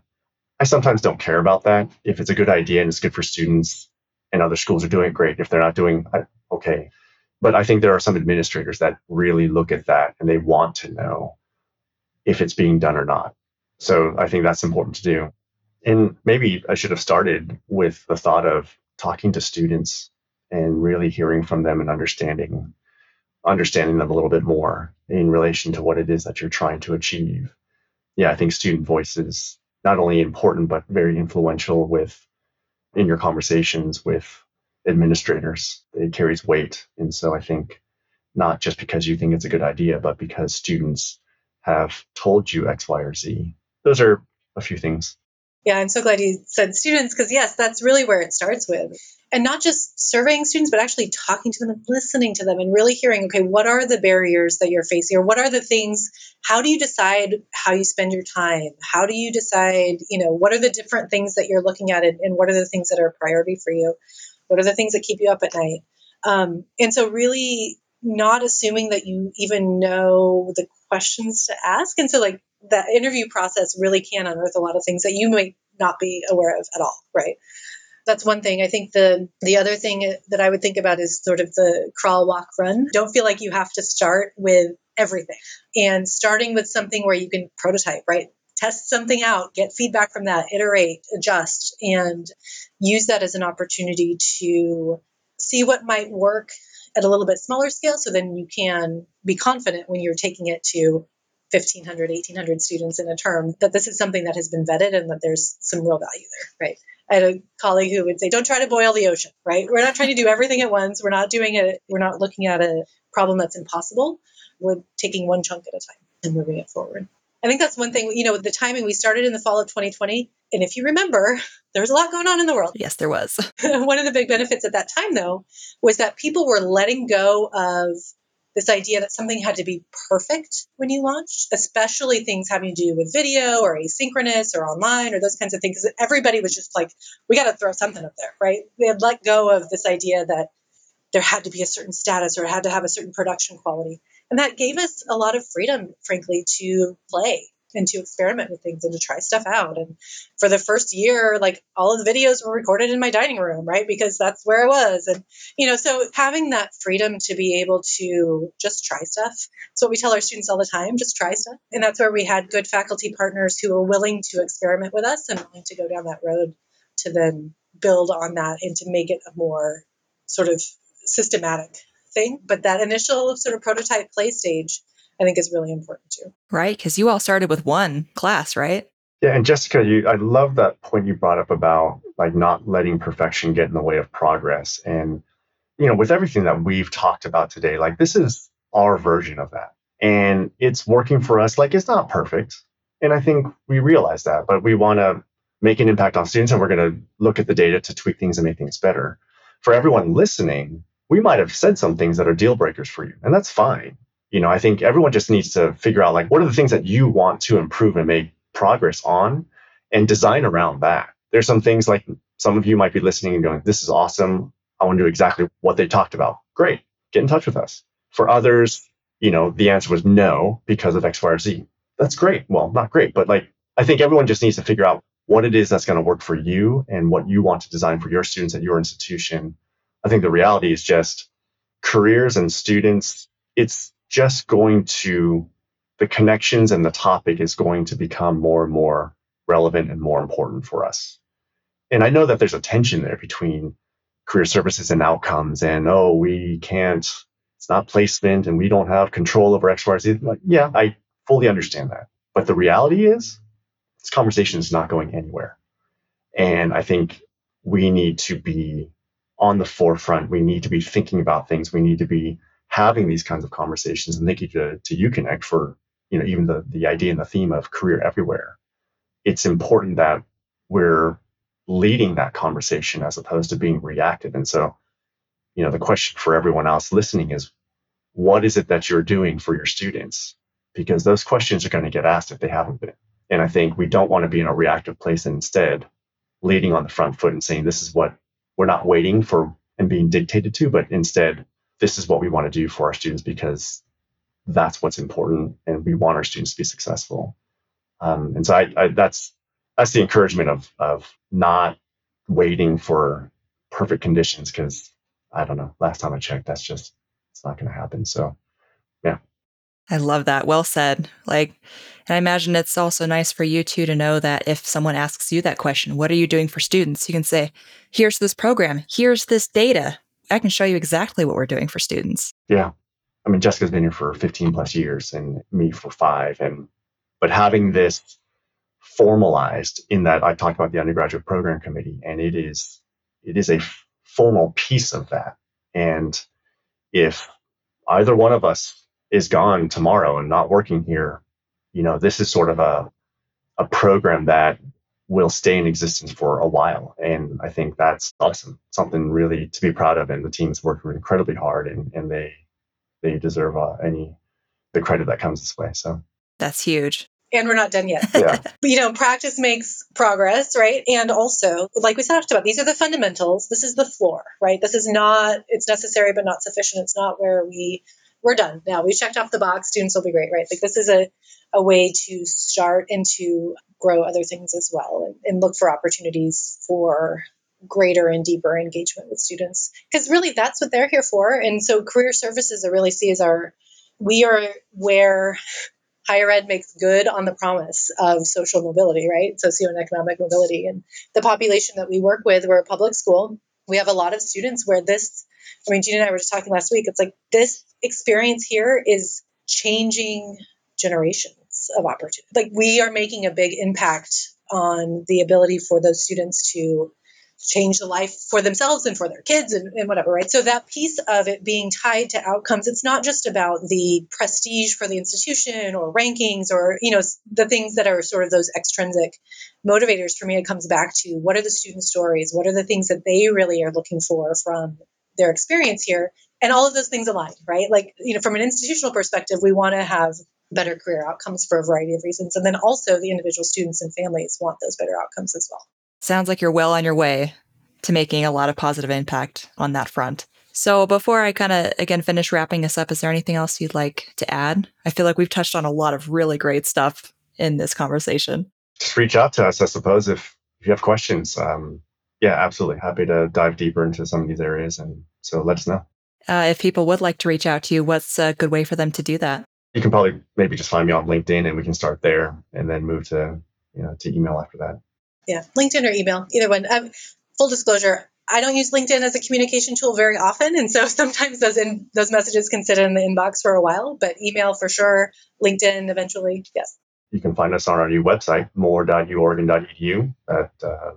i sometimes don't care about that if it's a good idea and it's good for students and other schools are doing it great. If they're not doing okay, but I think there are some administrators that really look at that and they want to know if it's being done or not. So I think that's important to do. And maybe I should have started with the thought of talking to students and really hearing from them and understanding understanding them a little bit more in relation to what it is that you're trying to achieve. Yeah, I think student voice is not only important but very influential with in your conversations with administrators. It carries weight. And so I think not just because you think it's a good idea, but because students have told you X, Y, or Z. Those are a few things. Yeah, I'm so glad you said students because, yes, that's really where it starts with. And not just surveying students, but actually talking to them and listening to them and really hearing, okay, what are the barriers that you're facing or what are the things? How do you decide how you spend your time? How do you decide, you know, what are the different things that you're looking at and, and what are the things that are a priority for you? What are the things that keep you up at night? Um, and so, really, not assuming that you even know the questions to ask. And so, like, that interview process really can unearth a lot of things that you might not be aware of at all, right? That's one thing. I think the the other thing that I would think about is sort of the crawl, walk, run. Don't feel like you have to start with everything. And starting with something where you can prototype, right? Test something out, get feedback from that, iterate, adjust, and use that as an opportunity to see what might work at a little bit smaller scale so then you can be confident when you're taking it to 1500 1800 students in a term that this is something that has been vetted and that there's some real value there right i had a colleague who would say don't try to boil the ocean right we're not trying to do everything at once we're not doing it we're not looking at a problem that's impossible we're taking one chunk at a time and moving it forward I think that's one thing, you know, the timing we started in the fall of 2020. And if you remember, there was a lot going on in the world. Yes, there was. one of the big benefits at that time, though, was that people were letting go of this idea that something had to be perfect when you launched, especially things having to do with video or asynchronous or online or those kinds of things. Everybody was just like, we got to throw something up there, right? They had let go of this idea that there had to be a certain status or it had to have a certain production quality. And that gave us a lot of freedom, frankly, to play and to experiment with things and to try stuff out. And for the first year, like all of the videos were recorded in my dining room, right? Because that's where I was. And, you know, so having that freedom to be able to just try stuff. It's what we tell our students all the time just try stuff. And that's where we had good faculty partners who were willing to experiment with us and willing to go down that road to then build on that and to make it a more sort of systematic thing. But that initial sort of prototype play stage, I think, is really important too. Right. Because you all started with one class, right? Yeah. And Jessica, you, I love that point you brought up about like not letting perfection get in the way of progress. And, you know, with everything that we've talked about today, like this is our version of that. And it's working for us. Like it's not perfect. And I think we realize that, but we want to make an impact on students and we're going to look at the data to tweak things and make things better. For everyone listening, we might have said some things that are deal breakers for you, and that's fine. You know, I think everyone just needs to figure out like what are the things that you want to improve and make progress on and design around that. There's some things like some of you might be listening and going, This is awesome. I want to do exactly what they talked about. Great. Get in touch with us. For others, you know, the answer was no because of X, Y, or Z. That's great. Well, not great, but like I think everyone just needs to figure out what it is that's going to work for you and what you want to design for your students at your institution I think the reality is just careers and students, it's just going to, the connections and the topic is going to become more and more relevant and more important for us. And I know that there's a tension there between career services and outcomes and, oh, we can't, it's not placement and we don't have control over X, Y, Z. Like, yeah, I fully understand that. But the reality is, this conversation is not going anywhere. And I think we need to be on the forefront. We need to be thinking about things. We need to be having these kinds of conversations. And thank you to, to UConnect for, you know, even the, the idea and the theme of career everywhere. It's important that we're leading that conversation as opposed to being reactive. And so you know, the question for everyone else listening is what is it that you're doing for your students? Because those questions are going to get asked if they haven't been. And I think we don't want to be in a reactive place and instead leading on the front foot and saying, this is what we're not waiting for and being dictated to, but instead, this is what we want to do for our students because that's what's important and we want our students to be successful. Um, and so I, I, that's that's the encouragement of of not waiting for perfect conditions because I don't know. Last time I checked, that's just it's not going to happen. So, yeah. I love that. Well said. Like, and I imagine it's also nice for you too to know that if someone asks you that question, what are you doing for students? You can say, here's this program, here's this data. I can show you exactly what we're doing for students. Yeah. I mean, Jessica's been here for 15 plus years and me for five. And, but having this formalized in that I talked about the undergraduate program committee and it is, it is a formal piece of that. And if either one of us is gone tomorrow and not working here, you know, this is sort of a a program that will stay in existence for a while. And I think that's awesome. Something really to be proud of. And the team's worked incredibly hard and, and they they deserve uh, any the credit that comes this way. So that's huge and we're not done yet. Yeah. you know, practice makes progress, right? And also, like we talked about, these are the fundamentals. This is the floor, right? This is not, it's necessary but not sufficient. It's not where we, we're done. Now we checked off the box. Students will be great, right? Like this is a, a way to start and to grow other things as well and, and look for opportunities for greater and deeper engagement with students. Because really that's what they're here for. And so career services I really see as our, we are where higher ed makes good on the promise of social mobility, right? Socioeconomic mobility. And the population that we work with, we're a public school. We have a lot of students where this, I mean, Gene and I were just talking last week, it's like this experience here is changing generations of opportunity. Like we are making a big impact on the ability for those students to change the life for themselves and for their kids and, and, whatever, right? So that piece of it being tied to outcomes, it's not just about the prestige for the institution or rankings or, you know, the things that are sort of those extrinsic motivators for me. It comes back to what are the student stories? What are the things that they really are looking for from their experience here? And all of those things align, right? Like, you know, from an institutional perspective, we want to have better career outcomes for a variety of reasons. And then also the individual students and families want those better outcomes as well. Sounds like you're well on your way to making a lot of positive impact on that front. So before I kind of again finish wrapping this up, is there anything else you'd like to add? I feel like we've touched on a lot of really great stuff in this conversation. Just reach out to us, I suppose, if, if you have questions. Um, yeah, absolutely. Happy to dive deeper into some of these areas. And so let us know. Uh, if people would like to reach out to you, what's a good way for them to do that? You can probably maybe just find me on LinkedIn and we can start there and then move to, you know, to email after that. Yeah, LinkedIn or email, either one. Um, full disclosure, I don't use LinkedIn as a communication tool very often, and so sometimes those in, those messages can sit in the inbox for a while. But email for sure, LinkedIn eventually, yes. You can find us on our new website, more.uoregon.edu. That uh,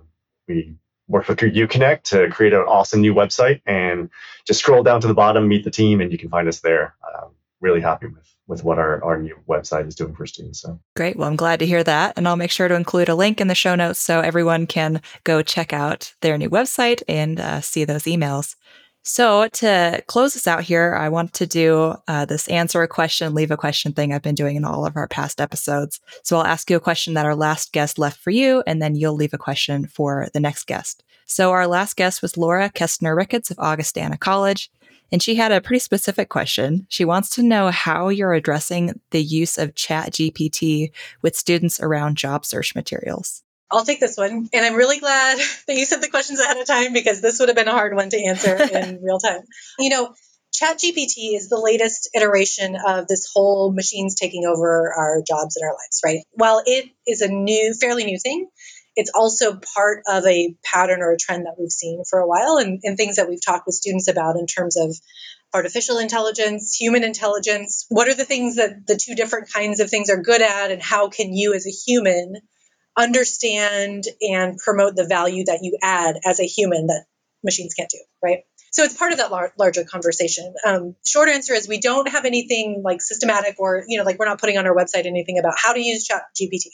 we work with UConnect to create an awesome new website, and just scroll down to the bottom, meet the team, and you can find us there. Um, really happy with with what our, our new website is doing for students. So great. Well, I'm glad to hear that. And I'll make sure to include a link in the show notes so everyone can go check out their new website and uh, see those emails. So, to close this out here, I want to do uh, this answer a question, leave a question thing I've been doing in all of our past episodes. So, I'll ask you a question that our last guest left for you, and then you'll leave a question for the next guest. So, our last guest was Laura Kestner Ricketts of Augustana College. And she had a pretty specific question. She wants to know how you're addressing the use of Chat GPT with students around job search materials. I'll take this one. And I'm really glad that you sent the questions ahead of time because this would have been a hard one to answer in real time. You know, ChatGPT is the latest iteration of this whole machines taking over our jobs and our lives, right? While it is a new, fairly new thing, it's also part of a pattern or a trend that we've seen for a while and, and things that we've talked with students about in terms of artificial intelligence, human intelligence. What are the things that the two different kinds of things are good at, and how can you as a human understand and promote the value that you add as a human that machines can't do, right? So it's part of that lar- larger conversation. Um, short answer is we don't have anything like systematic or, you know, like we're not putting on our website anything about how to use Chat GPT.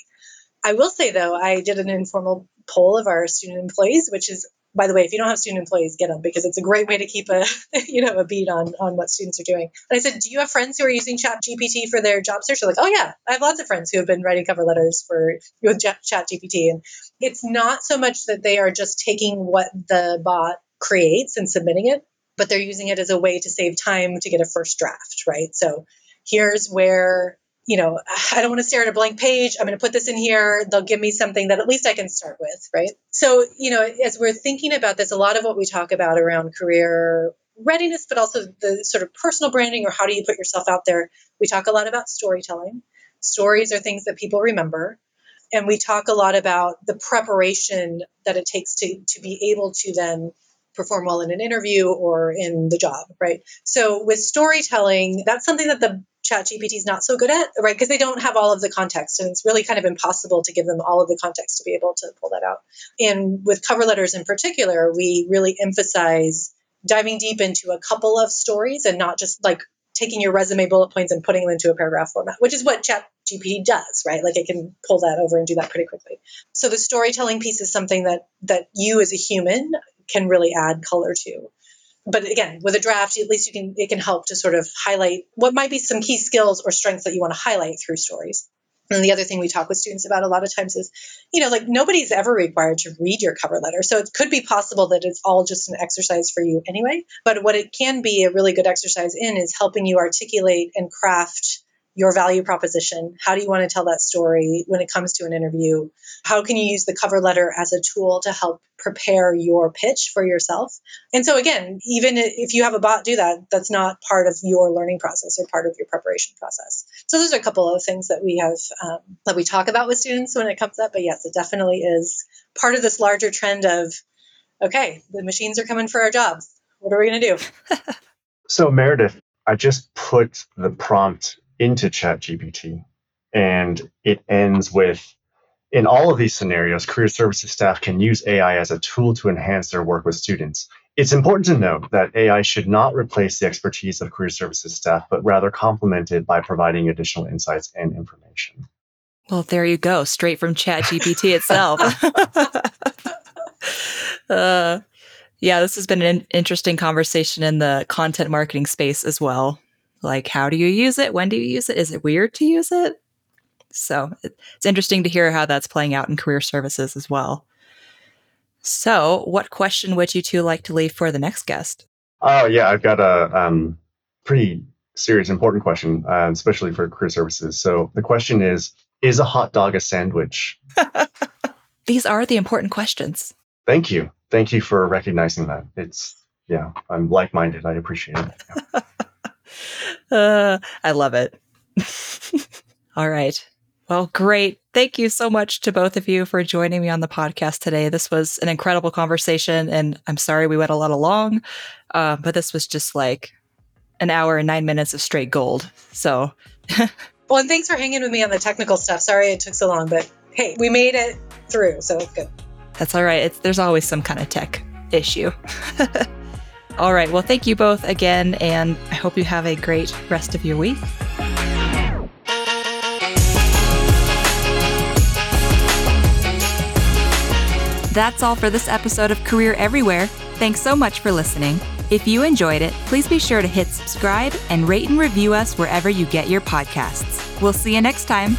I will say though, I did an informal poll of our student employees, which is by the way, if you don't have student employees, get them because it's a great way to keep a you know a beat on on what students are doing. And I said, do you have friends who are using Chat GPT for their job search? They're like, oh yeah, I have lots of friends who have been writing cover letters for with Chat GPT, and it's not so much that they are just taking what the bot creates and submitting it, but they're using it as a way to save time to get a first draft, right? So here's where you know, I don't want to stare at a blank page. I'm going to put this in here. They'll give me something that at least I can start with, right? So, you know, as we're thinking about this, a lot of what we talk about around career readiness, but also the sort of personal branding or how do you put yourself out there, we talk a lot about storytelling. Stories are things that people remember. And we talk a lot about the preparation that it takes to, to be able to then perform well in an interview or in the job, right? So with storytelling, that's something that the chat gpt is not so good at right? Because they don't have all of the context and it's really kind of impossible to give them all of the context to be able to pull that out. And with cover letters in particular we really emphasize diving deep into a couple of stories and not just like taking your resume bullet points and putting them into a paragraph format which is what chat gpt does right? Like it can pull that over and do that pretty quickly. So the storytelling piece is something that that you as a human can really add color to but again, with a draft, at least you can it can help to sort of highlight what might be some key skills or strengths that you want to highlight through stories. And the other thing we talk with students about a lot of times is, you know, like nobody's ever required to read your cover letter. So it could be possible that it's all just an exercise for you anyway. But what it can be a really good exercise in is helping you articulate and craft your value proposition. How do you want to tell that story when it comes to an interview? How can you use the cover letter as a tool to help prepare your pitch for yourself? And so, again, even if you have a bot do that, that's not part of your learning process or part of your preparation process. So, those are a couple of things that we have um, that we talk about with students when it comes up. But yes, it definitely is part of this larger trend of okay, the machines are coming for our jobs. What are we going to do? so, Meredith, I just put the prompt into ChatGPT. And it ends with in all of these scenarios, career services staff can use AI as a tool to enhance their work with students. It's important to note that AI should not replace the expertise of career services staff, but rather complement it by providing additional insights and information. Well, there you go, straight from ChatGPT itself. uh, yeah, this has been an interesting conversation in the content marketing space as well. Like, how do you use it? When do you use it? Is it weird to use it? So it's interesting to hear how that's playing out in career services as well. So, what question would you two like to leave for the next guest? Oh, yeah, I've got a um, pretty serious, important question, uh, especially for career services. So, the question is Is a hot dog a sandwich? These are the important questions. Thank you. Thank you for recognizing that. It's, yeah, I'm like minded. I appreciate it. Yeah. Uh, I love it. All right. Well, great. Thank you so much to both of you for joining me on the podcast today. This was an incredible conversation, and I'm sorry we went a lot along, uh, but this was just like an hour and nine minutes of straight gold. So, well, and thanks for hanging with me on the technical stuff. Sorry it took so long, but hey, we made it through, so it's good. That's all right. It's, there's always some kind of tech issue. All right. Well, thank you both again, and I hope you have a great rest of your week. That's all for this episode of Career Everywhere. Thanks so much for listening. If you enjoyed it, please be sure to hit subscribe and rate and review us wherever you get your podcasts. We'll see you next time.